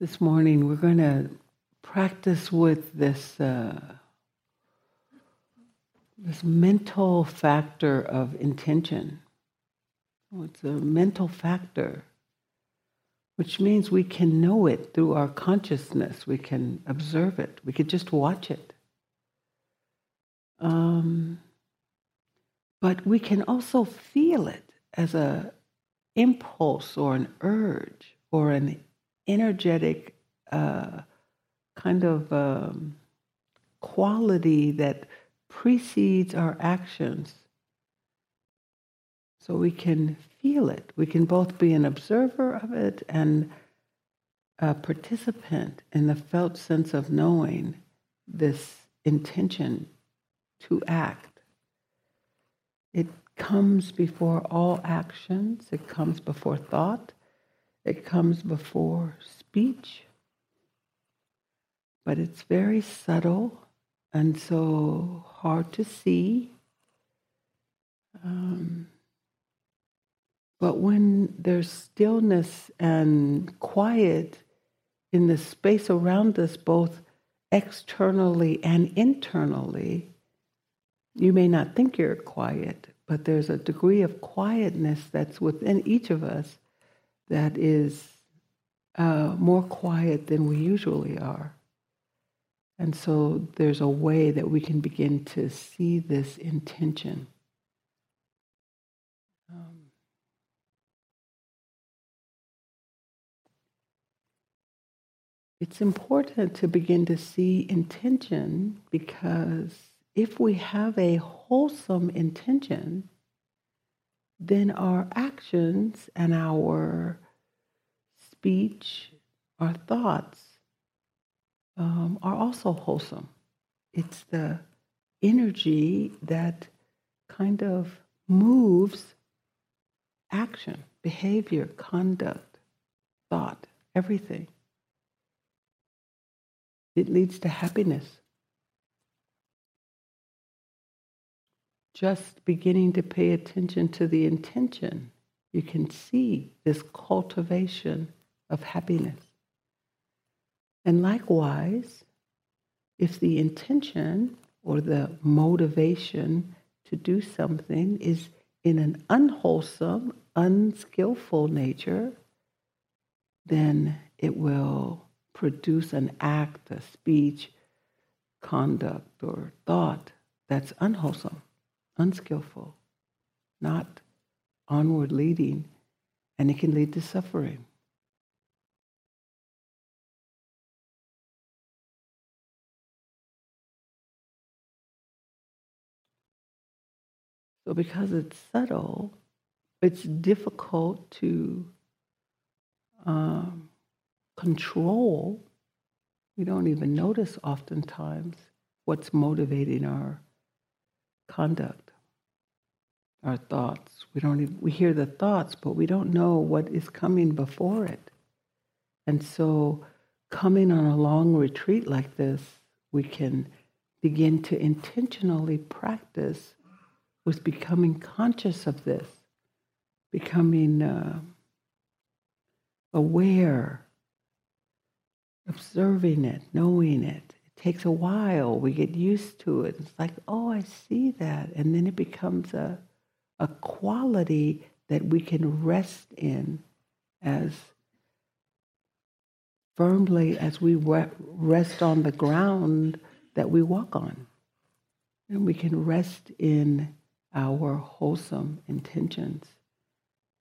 This morning we're going to practice with this uh, this mental factor of intention. It's a mental factor, which means we can know it through our consciousness. We can observe it. We could just watch it. Um, but we can also feel it as a impulse or an urge or an energetic uh, kind of um, quality that precedes our actions. So we can feel it. We can both be an observer of it and a participant in the felt sense of knowing this intention to act. It comes before all actions, it comes before thought, it comes before speech, but it's very subtle and so hard to see. Um, but when there's stillness and quiet in the space around us, both externally and internally, you may not think you're quiet, but there's a degree of quietness that's within each of us that is uh, more quiet than we usually are. And so there's a way that we can begin to see this intention. Um, it's important to begin to see intention because if we have a wholesome intention, then our actions and our speech, our thoughts um, are also wholesome. It's the energy that kind of moves action, behavior, conduct, thought, everything. It leads to happiness. Just beginning to pay attention to the intention, you can see this cultivation of happiness. And likewise, if the intention or the motivation to do something is in an unwholesome, unskillful nature, then it will produce an act, a speech, conduct, or thought that's unwholesome unskillful, not onward leading, and it can lead to suffering. So, because it's subtle, it's difficult to um, control. We don't even notice oftentimes what's motivating our conduct our thoughts. We don't even, we hear the thoughts, but we don't know what is coming before it. And so coming on a long retreat like this, we can begin to intentionally practice with becoming conscious of this, becoming uh, aware, observing it, knowing it. It takes a while. We get used to it. It's like, oh, I see that. And then it becomes a a quality that we can rest in as firmly as we rest on the ground that we walk on. And we can rest in our wholesome intentions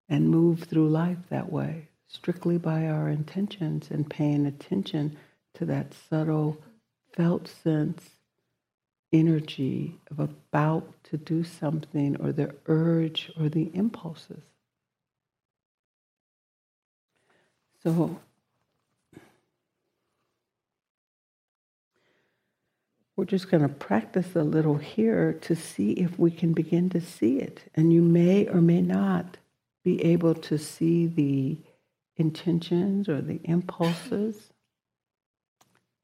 and move through life that way, strictly by our intentions and paying attention to that subtle felt sense energy of about to do something or the urge or the impulses. So, we're just going to practice a little here to see if we can begin to see it. And you may or may not be able to see the intentions or the impulses,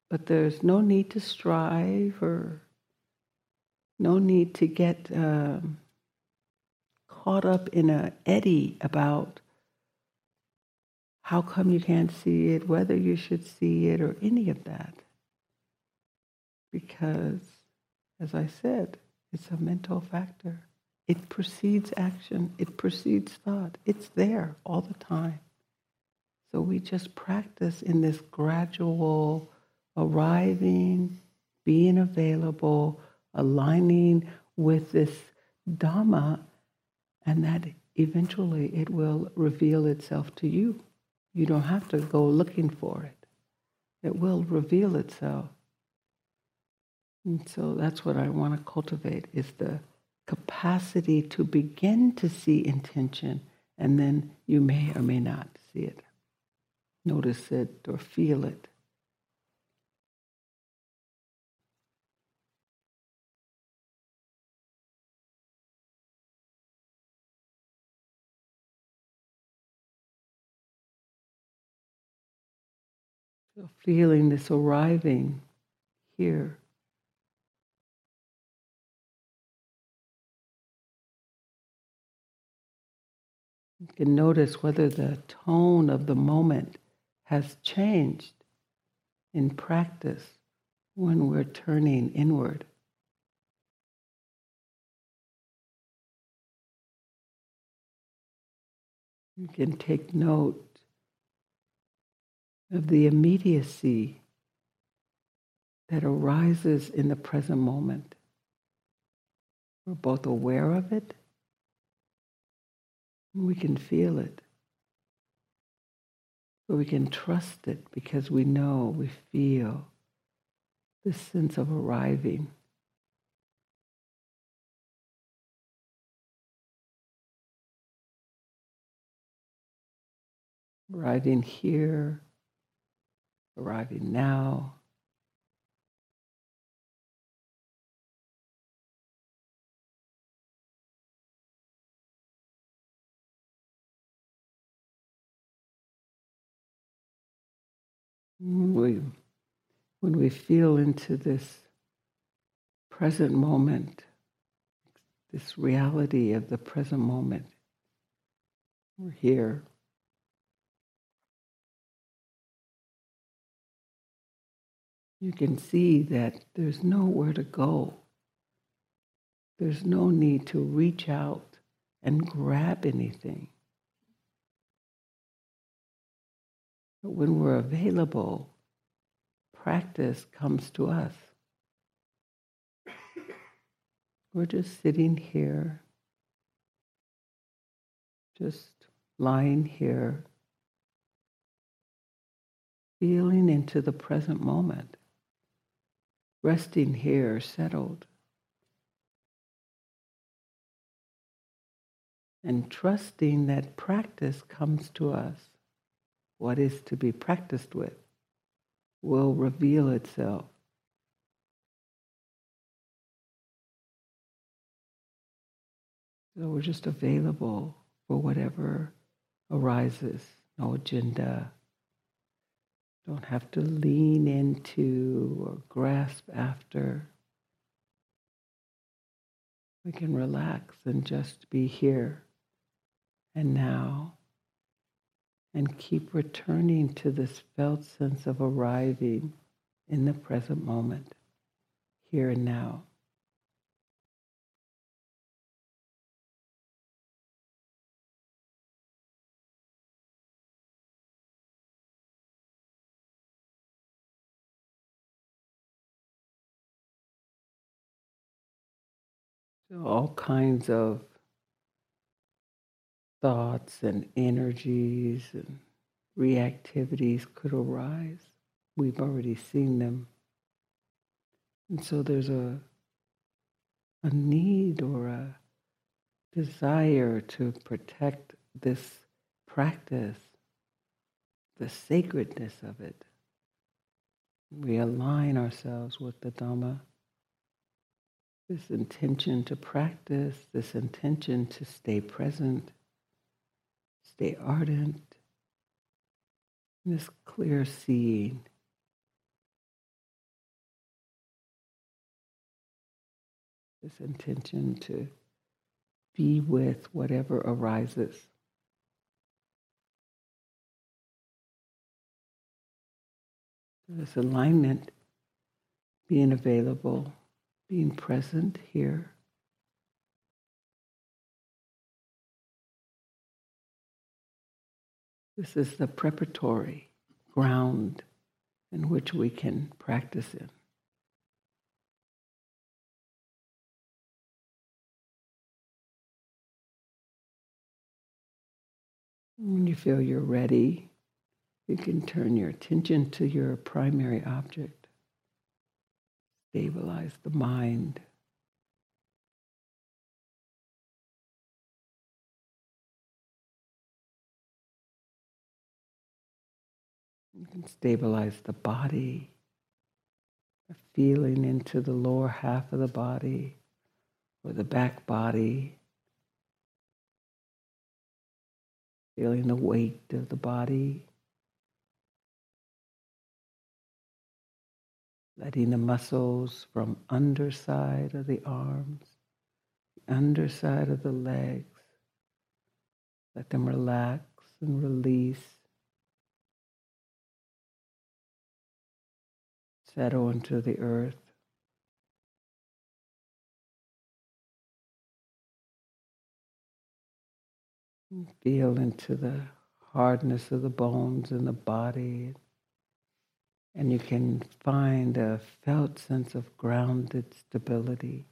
but there's no need to strive or no need to get um, caught up in an eddy about how come you can't see it, whether you should see it, or any of that. Because, as I said, it's a mental factor. It precedes action, it precedes thought. It's there all the time. So we just practice in this gradual arriving, being available, aligning with this Dhamma, and that eventually it will reveal itself to you. You don't have to go looking for it. It will reveal itself. And so that's what I want to cultivate is the capacity to begin to see intention and then you may or may not see it. Notice it or feel it. Feeling this arriving here. You can notice whether the tone of the moment has changed in practice when we're turning inward. You can take note of the immediacy that arises in the present moment. We're both aware of it, we can feel it. But we can trust it because we know, we feel this sense of arriving. Arriving here, arriving now. When we, when we feel into this present moment, this reality of the present moment, we're here. You can see that there's nowhere to go. There's no need to reach out and grab anything. But when we're available, practice comes to us. We're just sitting here, just lying here, feeling into the present moment resting here, settled. And trusting that practice comes to us. What is to be practiced with will reveal itself. So we're just available for whatever arises, no agenda, don't have to lean into or grasp after. We can relax and just be here and now and keep returning to this felt sense of arriving in the present moment, here and now. So all kinds of thoughts and energies and reactivities could arise. We've already seen them. And so there's a, a need or a desire to protect this practice, the sacredness of it. We align ourselves with the Dhamma this intention to practice, this intention to stay present, stay ardent, this clear seeing. This intention to be with whatever arises. This alignment, being available, being present here. This is the preparatory ground in which we can practice in. When you feel you're ready, you can turn your attention to your primary object. Stabilize the mind. You can stabilize the body, feeling into the lower half of the body or the back body, feeling the weight of the body, letting the muscles from underside of the arms, underside of the legs, let them relax and release. Settle into the earth. Feel into the hardness of the bones in the body. And you can find a felt sense of grounded stability.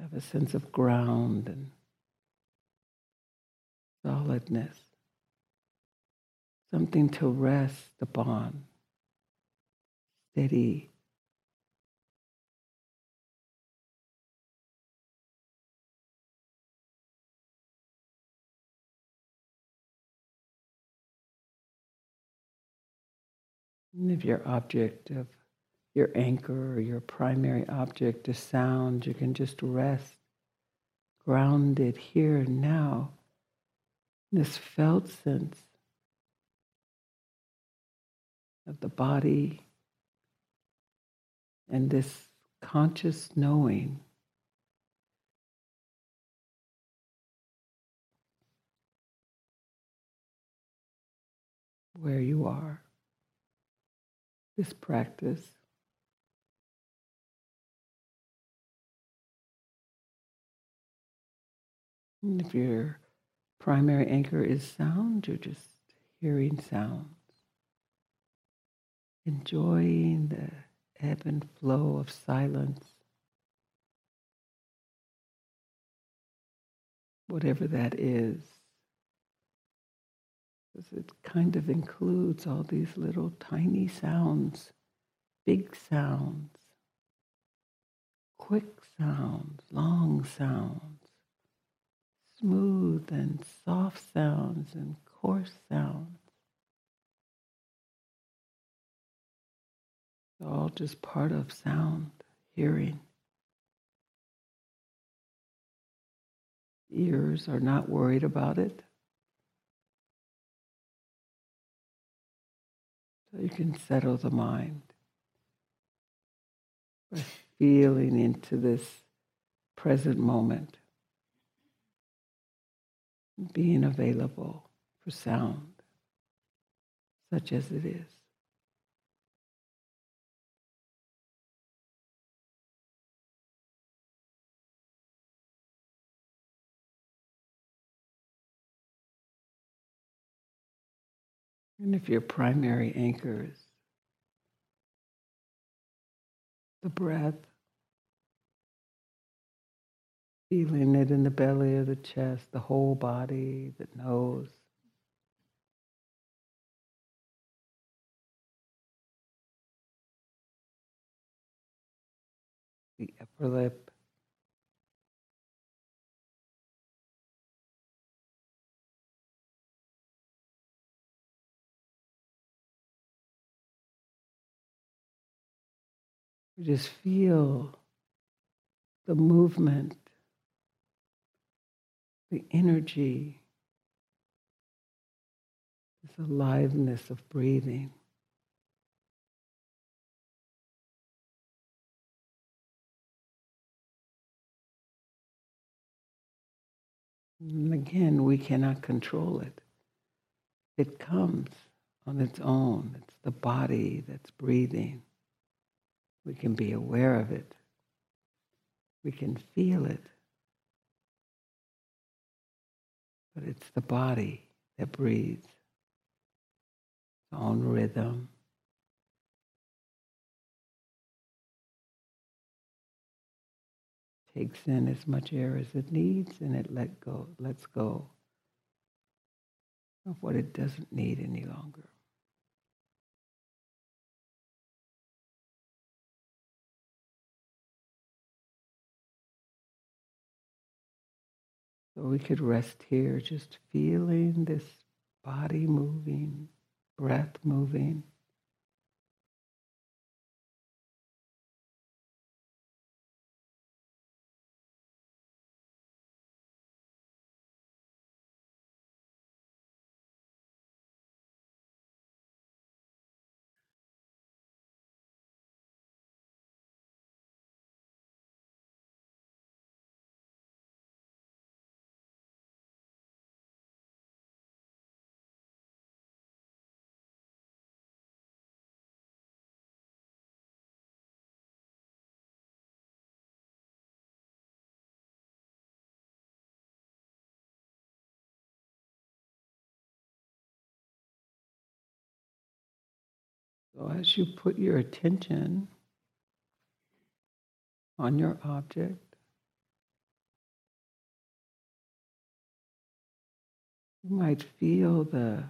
Have a sense of ground and solidness, something to rest upon, steady. If your object of your anchor or your primary object is sound, you can just rest grounded here and now this felt sense of the body and this conscious knowing where you are. This practice. And if you're primary anchor is sound, you're just hearing sounds, enjoying the ebb and flow of silence, whatever that is. Because it kind of includes all these little tiny sounds, big sounds, quick sounds, long sounds smooth and soft sounds and coarse sounds. It's all just part of sound, hearing. Ears are not worried about it. So you can settle the mind by feeling into this present moment being available for sound, such as it is. And if your primary anchor is the breath, Feeling it in the belly of the chest, the whole body, the nose. The upper lip. Just feel the movement the energy, this aliveness of breathing. And again, we cannot control it. It comes on its own. It's the body that's breathing. We can be aware of it. We can feel it. But it's the body that breathes, its own rhythm. Takes in as much air as it needs and it let go, lets go of what it doesn't need any longer. So we could rest here just feeling this body moving, breath moving. So as you put your attention on your object, you might feel the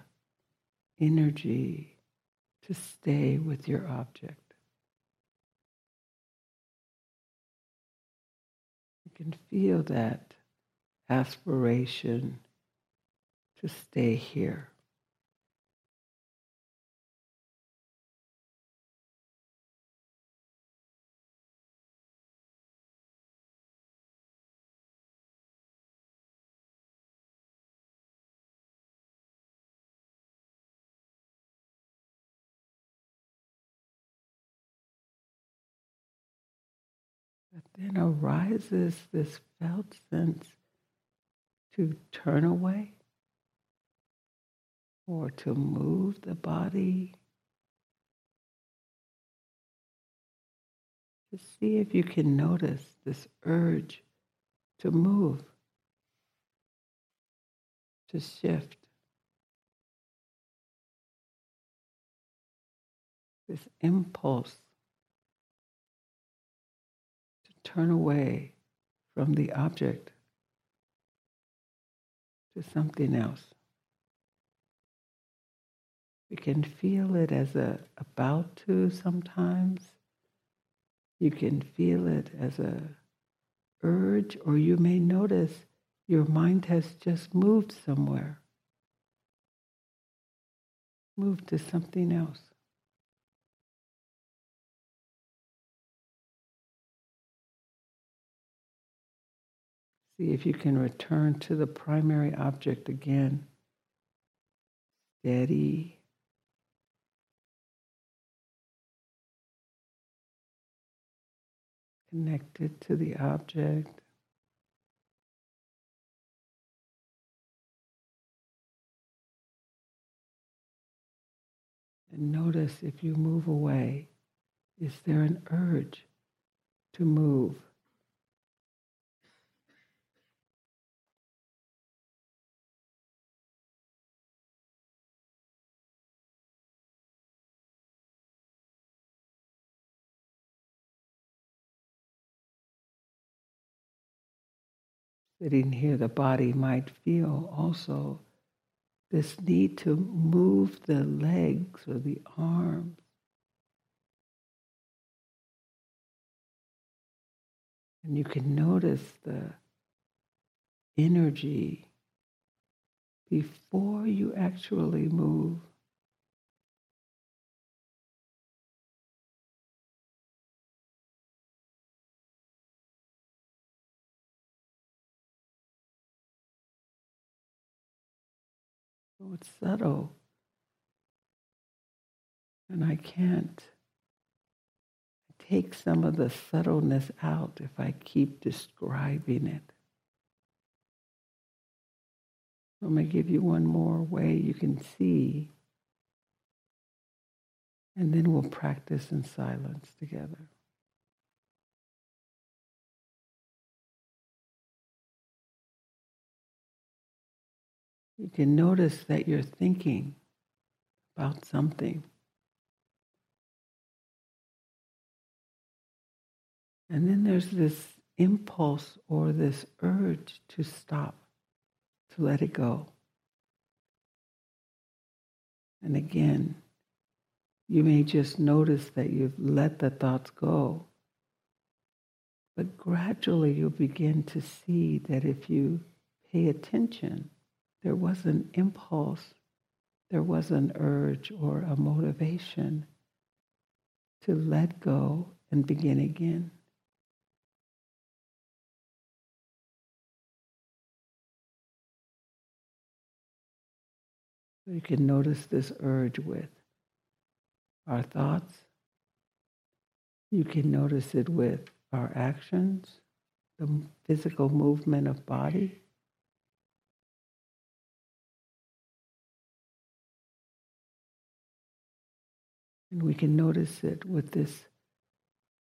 energy to stay with your object. You can feel that aspiration to stay here. Then arises this felt sense to turn away or to move the body. To see if you can notice this urge to move, to shift. This impulse turn away from the object to something else. We can feel it as a about to sometimes. You can feel it as a urge, or you may notice your mind has just moved somewhere, moved to something else. See if you can return to the primary object again. Steady. Connected to the object. And notice if you move away, is there an urge to move? Sitting here, the body might feel also this need to move the legs or the arms. And you can notice the energy before you actually move. So it's subtle. And I can't take some of the subtleness out if I keep describing it. I'm going to give you one more way you can see, and then we'll practice in silence together. You can notice that you're thinking about something. And then there's this impulse or this urge to stop, to let it go. And again, you may just notice that you've let the thoughts go. But gradually you'll begin to see that if you pay attention, there was an impulse, there was an urge or a motivation to let go and begin again. You can notice this urge with our thoughts. You can notice it with our actions, the physical movement of body. And we can notice it with this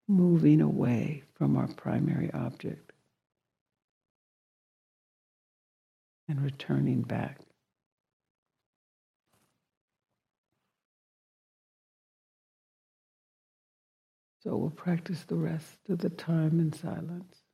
moving away from our primary object and returning back. So we'll practice the rest of the time in silence.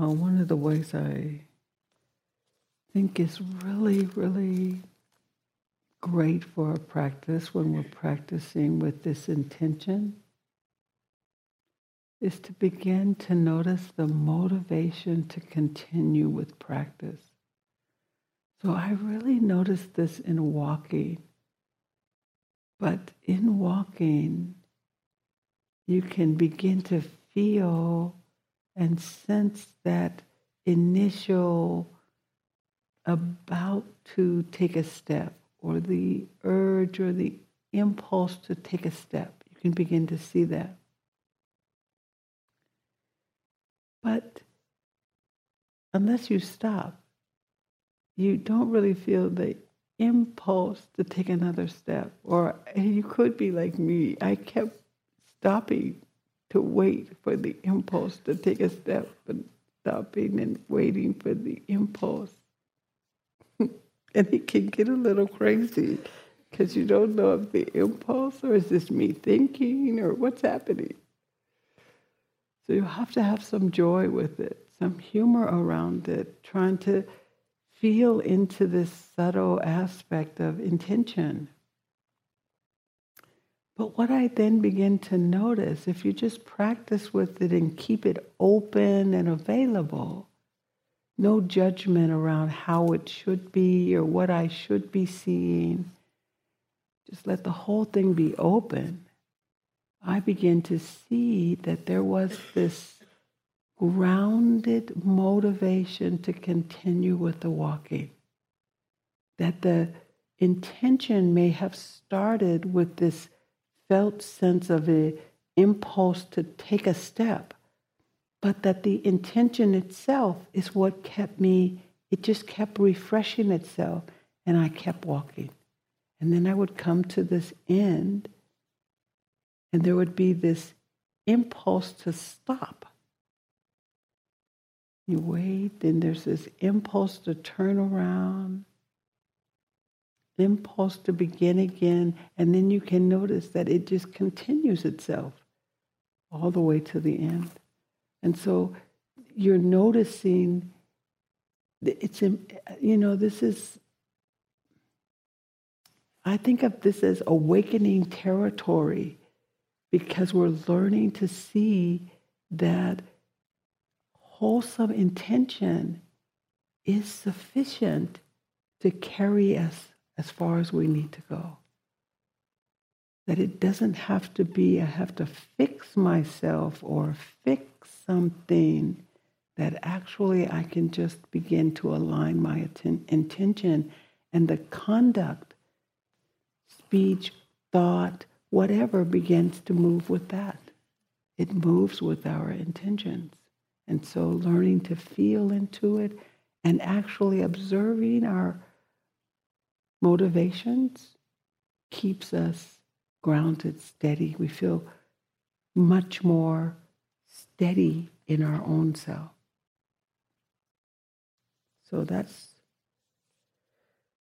Uh, one of the ways I think is really, really great for our practice when we're practicing with this intention is to begin to notice the motivation to continue with practice. So I really noticed this in walking. But in walking, you can begin to feel and sense that initial about to take a step or the urge or the impulse to take a step. You can begin to see that. But unless you stop, you don't really feel the impulse to take another step. Or you could be like me. I kept stopping to wait for the impulse to take a step, but stopping and waiting for the impulse. and it can get a little crazy because you don't know if the impulse or is this me thinking or what's happening. So you have to have some joy with it, some humor around it, trying to feel into this subtle aspect of intention. But what I then begin to notice, if you just practice with it and keep it open and available, no judgment around how it should be or what I should be seeing, just let the whole thing be open. I begin to see that there was this grounded motivation to continue with the walking. That the intention may have started with this felt sense of an impulse to take a step, but that the intention itself is what kept me, it just kept refreshing itself, and I kept walking. And then I would come to this end, and there would be this impulse to stop you wait, then there's this impulse to turn around, impulse to begin again, and then you can notice that it just continues itself all the way to the end. And so you're noticing that it's you know this is I think of this as awakening territory because we're learning to see that wholesome intention is sufficient to carry us as far as we need to go. That it doesn't have to be, I have to fix myself or fix something, that actually I can just begin to align my atten- intention and the conduct, speech, thought, whatever begins to move with that. It moves with our intentions. And so learning to feel into it and actually observing our motivations keeps us grounded, steady. We feel much more steady in our own self. So that's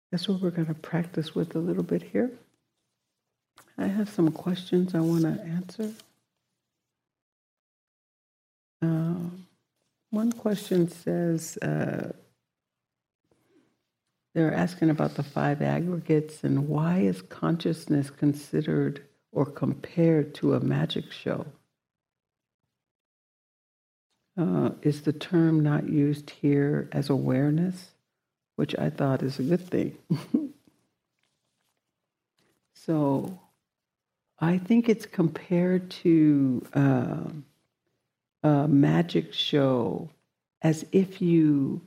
that's what we're going to practice with a little bit here. I have some questions I want to answer. Um, one question says uh, they're asking about the five aggregates and why is consciousness considered or compared to a magic show? Uh, is the term not used here as awareness, which I thought is a good thing? so I think it's compared to. Uh, a magic show as if you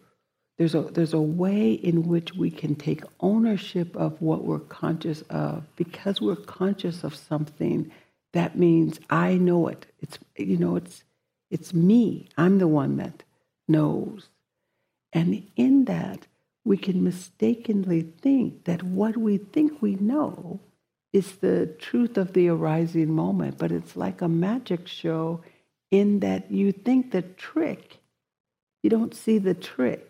there's a there's a way in which we can take ownership of what we're conscious of. Because we're conscious of something that means i know it. It's you know it's it's me. I'm the one that knows. And in that we can mistakenly think that what we think we know is the truth of the arising moment. But it's like a magic show in that you think the trick, you don't see the trick,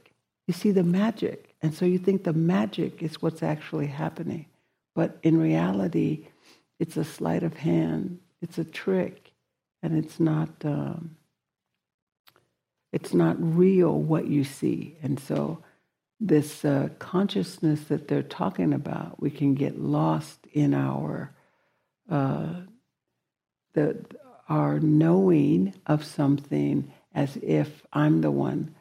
you see the magic. And so you think the magic is what's actually happening. But in reality, it's a sleight of hand, it's a trick, and it's not. Um, it's not real what you see. And so, this uh, consciousness that they're talking about, we can get lost in our uh, the our knowing of something as if I'm the one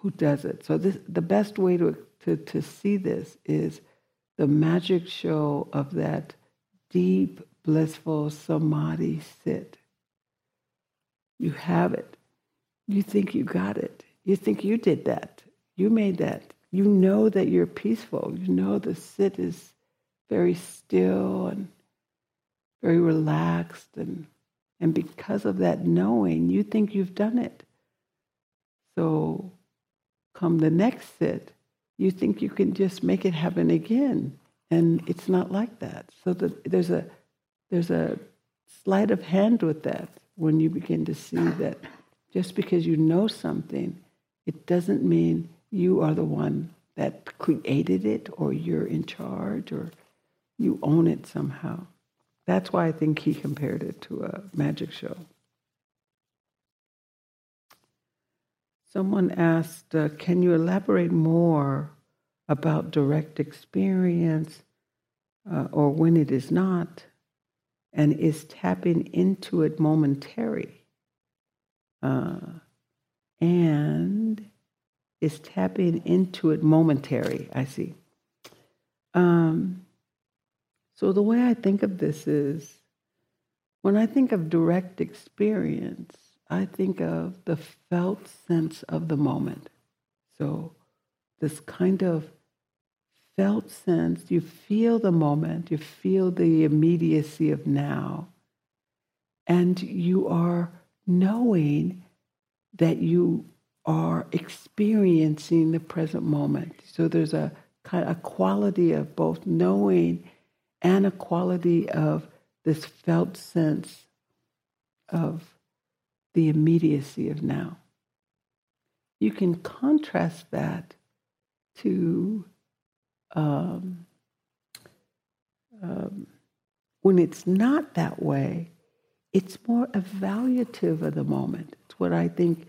who does it. So this, the best way to, to, to see this is the magic show of that deep, blissful samadhi sit. You have it. You think you got it. You think you did that. You made that. You know that you're peaceful. You know the sit is very still and very relaxed and and because of that knowing, you think you've done it. So come the next sit, you think you can just make it happen again. And it's not like that. So the, there's a there's a sleight of hand with that when you begin to see that just because you know something, it doesn't mean you are the one that created it or you're in charge or you own it somehow. That's why I think he compared it to a magic show. Someone asked, uh, Can you elaborate more about direct experience uh, or when it is not? And is tapping into it momentary? Uh, and is tapping into it momentary? I see. Um, so the way I think of this is when I think of direct experience, I think of the felt sense of the moment. So this kind of felt sense, you feel the moment, you feel the immediacy of now, and you are knowing that you are experiencing the present moment. So there's a kind of quality of both knowing and a quality of this felt sense of the immediacy of now. You can contrast that to um, um, when it's not that way, it's more evaluative of the moment. It's what I think,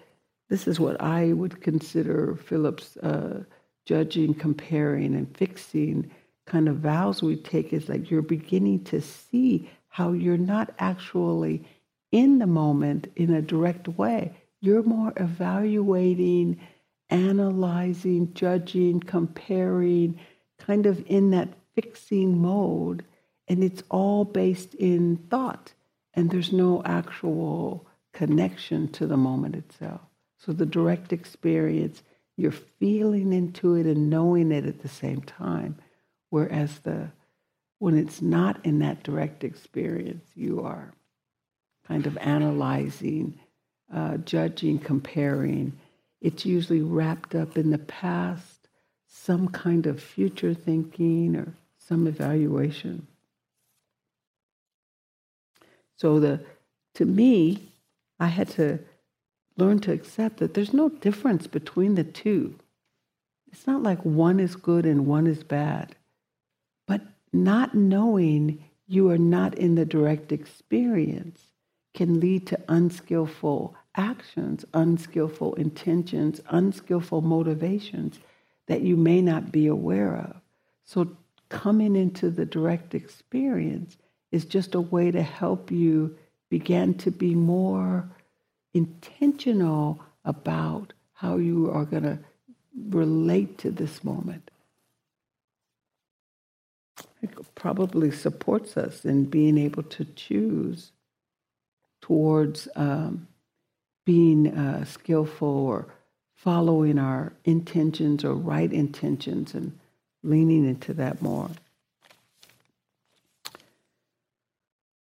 this is what I would consider Philip's uh, judging, comparing, and fixing kind of vows we take is like you're beginning to see how you're not actually in the moment in a direct way. You're more evaluating, analyzing, judging, comparing, kind of in that fixing mode. And it's all based in thought. And there's no actual connection to the moment itself. So the direct experience, you're feeling into it and knowing it at the same time. Whereas the when it's not in that direct experience, you are kind of analyzing, uh, judging, comparing. It's usually wrapped up in the past, some kind of future thinking or some evaluation. So the to me, I had to learn to accept that there's no difference between the two. It's not like one is good and one is bad But not knowing you are not in the direct experience can lead to unskillful actions, unskillful intentions, unskillful motivations that you may not be aware of. So, coming into the direct experience is just a way to help you begin to be more intentional about how you are going to relate to this moment It probably supports us in being able to choose towards um, being uh, skillful or following our intentions or right intentions and leaning into that more.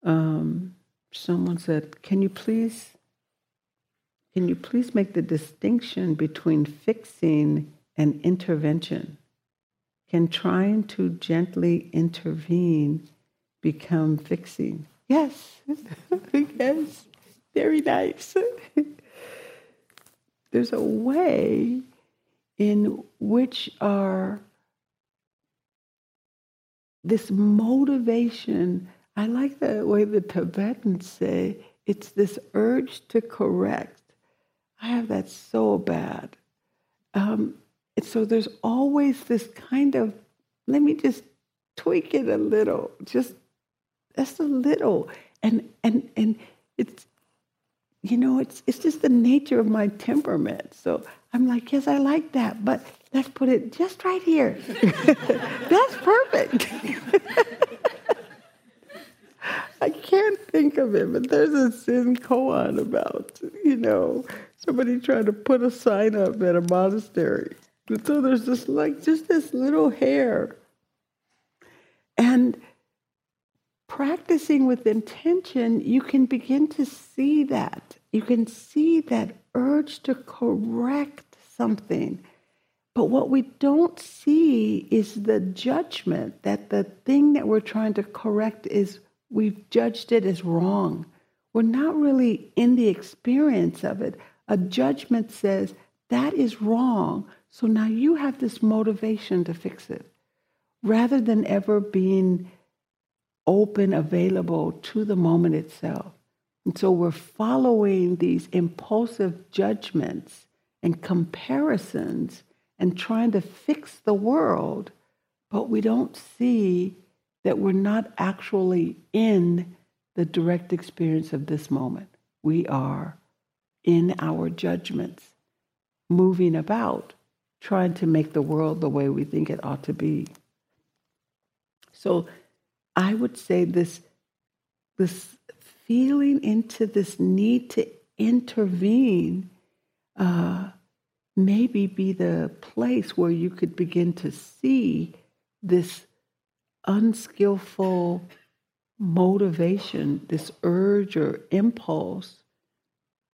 Um, someone said, "Can you please, can you please make the distinction between fixing and intervention?" Can trying to gently intervene become fixing? Yes, yes, very nice. There's a way in which our this motivation, I like the way the Tibetans say, it's this urge to correct. I have that so bad. Um, and so there's always this kind of, let me just tweak it a little, just just a little. And and and it's you know, it's it's just the nature of my temperament. So I'm like, yes, I like that, but let's put it just right here. That's perfect. I can't think of it, but there's a Zen koan about, you know, somebody trying to put a sign up at a monastery. And so there's this like just this little hair. And practicing with intention, you can begin to see that. You can see that urge to correct something. But what we don't see is the judgment that the thing that we're trying to correct is we've judged it as wrong. We're not really in the experience of it. A judgment says, that is wrong. So now you have this motivation to fix it. Rather than ever being open, available to the moment itself. And so we're following these impulsive judgments and comparisons and trying to fix the world, but we don't see that we're not actually in the direct experience of this moment. We are in our judgments, moving about, trying to make the world the way we think it ought to be. So I would say this, this feeling into this need to intervene uh, maybe be the place where you could begin to see this unskillful motivation, this urge or impulse,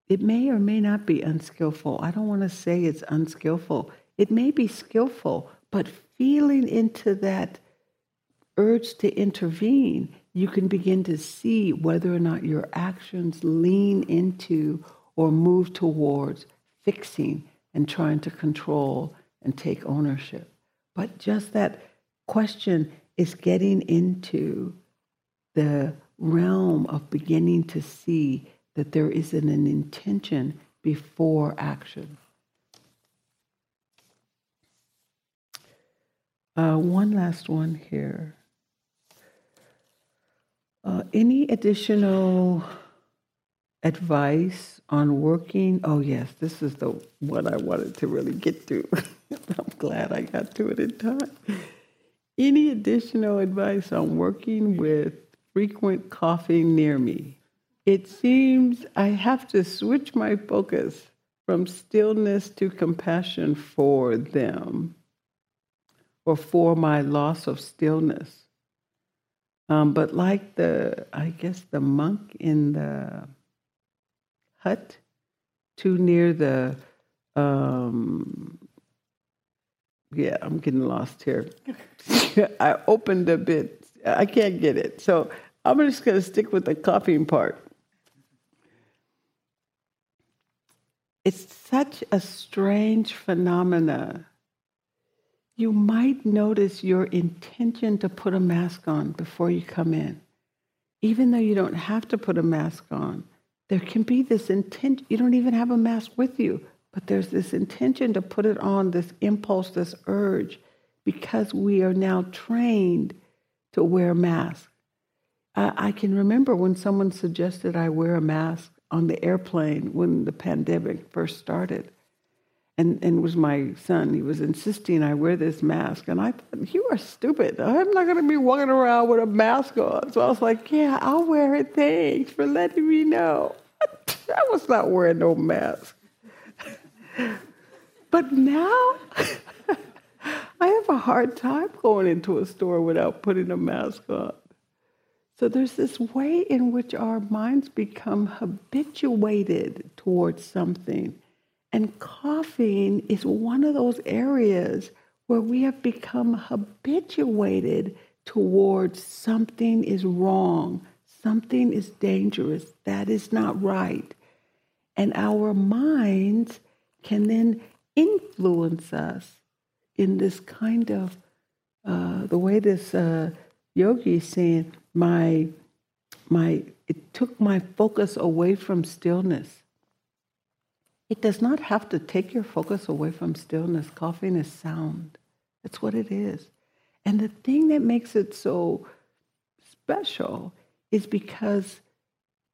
it may or may not be unskillful. I don't want to say it's unskillful. It may be skillful, but feeling into that urge to intervene, you can begin to see whether or not your actions lean into or move towards fixing and trying to control and take ownership. But just that question is getting into the realm of beginning to see that there isn't an intention before action. Uh, one last one here. Uh, any additional advice on working? Oh, yes, this is the one I wanted to really get to. I'm glad I got to it in time. Any additional advice on working with frequent coughing near me? It seems I have to switch my focus from stillness to compassion for them or for my loss of stillness. Um, but like the, I guess, the monk in the hut, too near the um, yeah, I'm getting lost here. I opened a bit. I can't get it. So I'm just going to stick with the copying part. It's such a strange phenomena. You might notice your intention to put a mask on before you come in. Even though you don't have to put a mask on, there can be this intent. You don't even have a mask with you, but there's this intention to put it on, this impulse, this urge, because we are now trained to wear masks. I can remember when someone suggested I wear a mask on the airplane when the pandemic first started. And, and it was my son. He was insisting I wear this mask. And I thought, you are stupid. I'm not going to be walking around with a mask on. So I was like, yeah, I'll wear it. Thanks for letting me know. I was not wearing no mask. But now I have a hard time going into a store without putting a mask on. So there's this way in which our minds become habituated towards something. And coughing is one of those areas where we have become habituated towards something is wrong, something is dangerous, that is not right. And our minds can then influence us in this kind of uh, the way this uh, yogi is saying my my it took my focus away from stillness It does not have to take your focus away from stillness. Coughing is sound. That's what it is. And the thing that makes it so special is because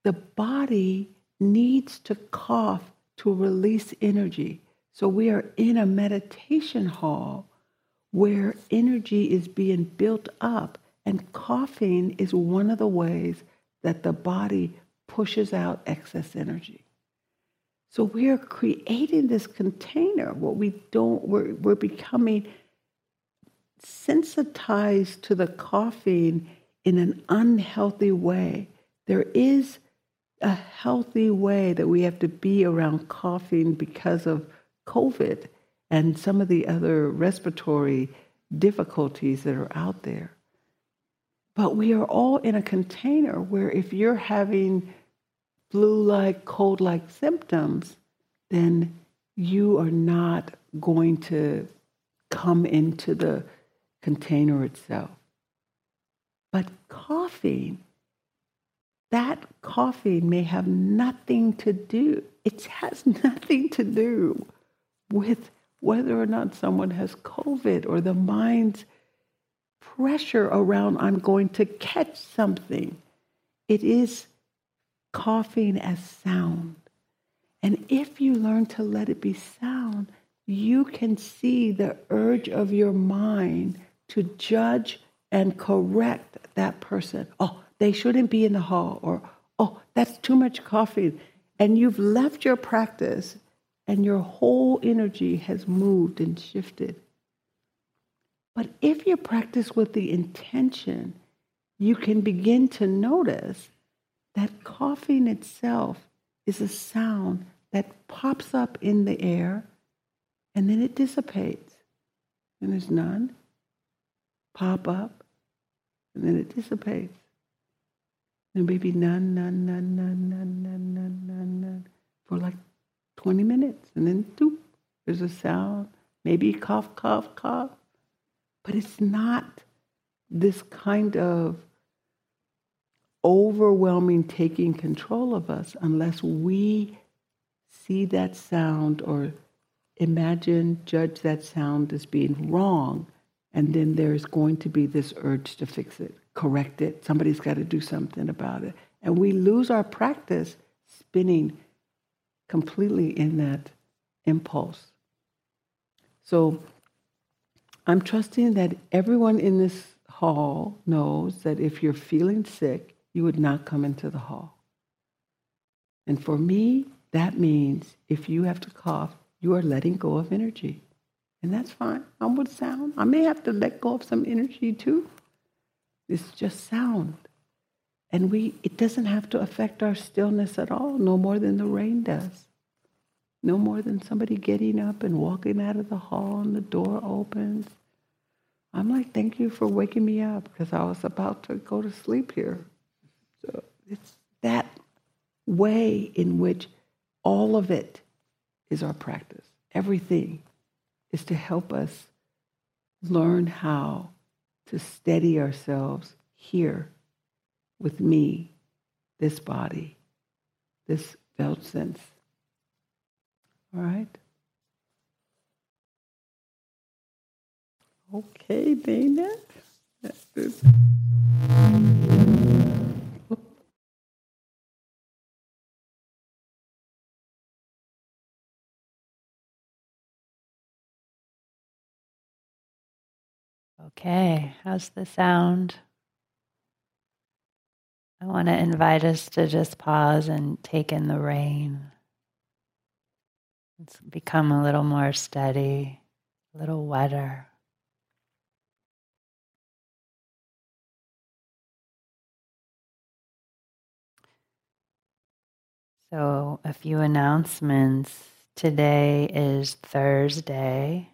the body needs to cough to release energy. So we are in a meditation hall where energy is being built up, and coughing is one of the ways that the body pushes out excess energy. So we are creating this container. What we don't, we're, we're becoming sensitized to the coughing in an unhealthy way. There is a healthy way that we have to be around coughing because of COVID and some of the other respiratory difficulties that are out there. But we are all in a container where if you're having flu like, cold like symptoms, then you are not going to come into the container itself. But coughing, that coughing may have nothing to do, it has nothing to do with whether or not someone has COVID or the mind's pressure around, I'm going to catch something. It is coughing as sound. And if you learn to let it be sound, you can see the urge of your mind to judge and correct that person. Oh, they shouldn't be in the hall, or oh, that's too much coffee. And you've left your practice and your whole energy has moved and shifted. But if you practice with the intention, you can begin to notice that coughing itself is a sound that pops up in the air and then it dissipates. And there's none. Pop up and then it dissipates. And maybe none, none, none, none, none, none, none, none, none for like 20 minutes. And then doop, there's a sound. Maybe cough, cough, cough. But it's not this kind of overwhelming taking control of us unless we see that sound or imagine, judge that sound as being wrong. And then there's going to be this urge to fix it, correct it. Somebody's got to do something about it. And we lose our practice spinning completely in that impulse. So I'm trusting that everyone in this hall knows that if you're feeling sick, you would not come into the hall. And for me, that means if you have to cough, you are letting go of energy. And that's fine. I'm with sound. I may have to let go of some energy too. It's just sound. And we it doesn't have to affect our stillness at all, no more than the rain does. No more than somebody getting up and walking out of the hall and the door opens. I'm like, thank you for waking me up because I was about to go to sleep here. So it's that way in which all of it is our practice. Everything is to help us learn how to steady ourselves here with me, this body, this felt sense. All right? Okay, Dana. Okay, how's the sound? I want to invite us to just pause and take in the rain. It's become a little more steady, a little wetter. So, a few announcements. Today is Thursday,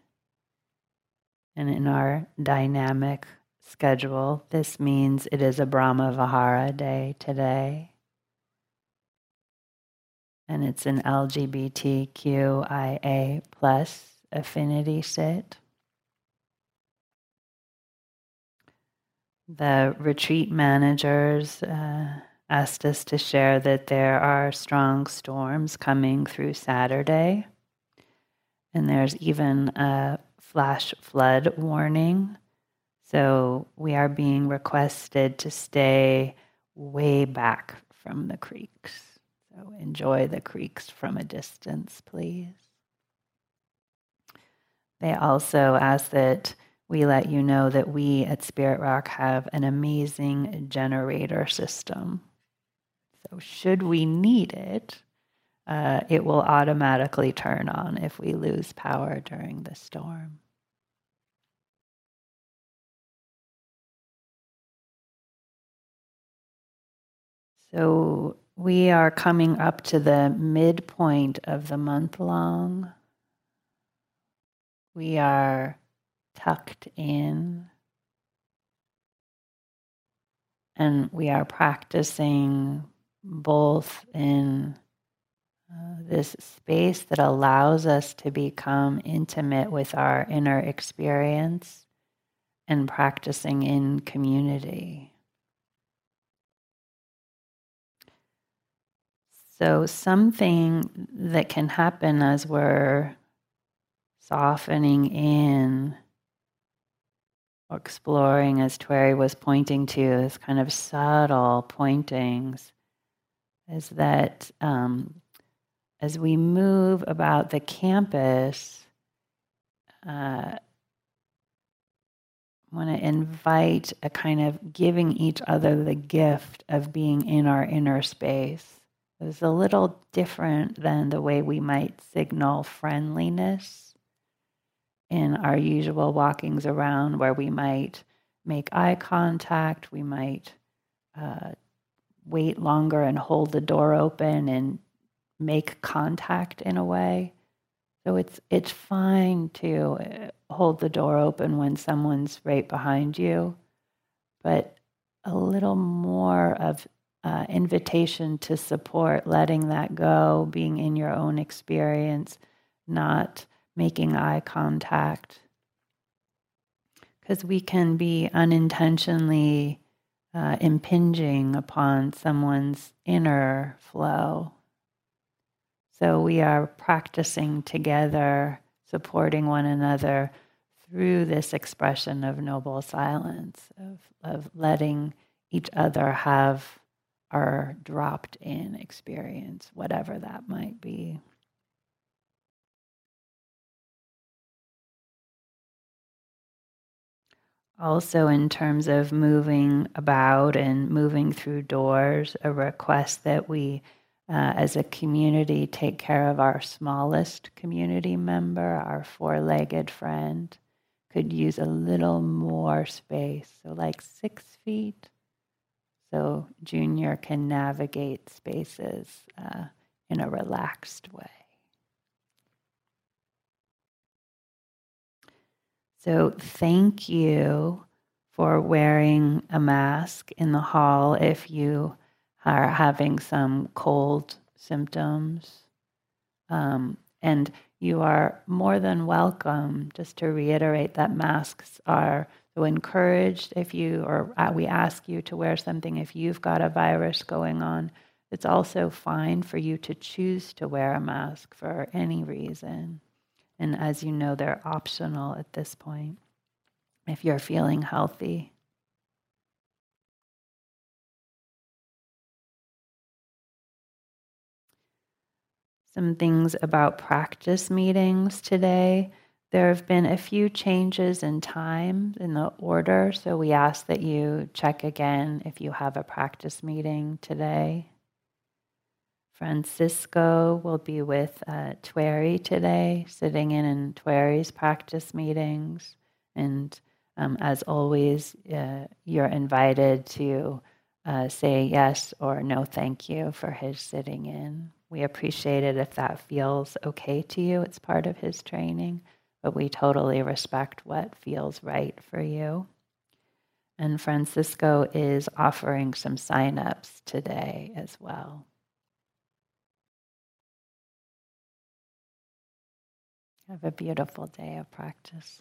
and in our dynamic schedule, this means it is a Brahma Vihara day today and it's an LGBTQIA plus affinity sit. The retreat managers uh, asked us to share that there are strong storms coming through Saturday. And there's even a flash flood warning. So we are being requested to stay way back from the creeks. So enjoy the creeks from a distance, please. They also ask that we let you know that we at Spirit Rock have an amazing generator system. So, should we need it, uh, it will automatically turn on if we lose power during the storm. So, we are coming up to the midpoint of the month long. We are tucked in. And we are practicing both in this space that allows us to become intimate with our inner experience and practicing in community. So, something that can happen as we're softening in, exploring, as Tuere was pointing to, this kind of subtle pointings, is that um, as we move about the campus, uh, I want to invite a kind of giving each other the gift of being in our inner space. It's a little different than the way we might signal friendliness in our usual walkings around, where we might make eye contact, we might uh, wait longer and hold the door open and make contact in a way. So it's it's fine to uh, hold the door open when someone's right behind you, but a little more of uh, invitation to support, letting that go, being in your own experience, not making eye contact. Because we can be unintentionally uh, impinging upon someone's inner flow. So we are practicing together, supporting one another through this expression of noble silence, of, of letting each other have our dropped in experience, whatever that might be. Also, in terms of moving about and moving through doors, a request that we, uh, as a community, take care of our smallest community member, our four legged friend, could use a little more space. So, like six feet. So, Junior can navigate spaces uh, in a relaxed way. So, thank you for wearing a mask in the hall if you are having some cold symptoms. Um, and you are more than welcome, just to reiterate that masks are so encouraged if you, or uh, we ask you to wear something if you've got a virus going on. It's also fine for you to choose to wear a mask for any reason. And as you know, they're optional at this point if you're feeling healthy. Some things about practice meetings today. There have been a few changes in time in the order, so we ask that you check again if you have a practice meeting today. Francisco will be with uh, today, sitting in in Tuere's practice meetings. And um, as always, uh, you're invited to uh, say yes or no thank you for his sitting in. We appreciate it if that feels okay to you. It's part of his training, but we totally respect what feels right for you. And Francisco is offering some signups today as well. Have a beautiful day of practice.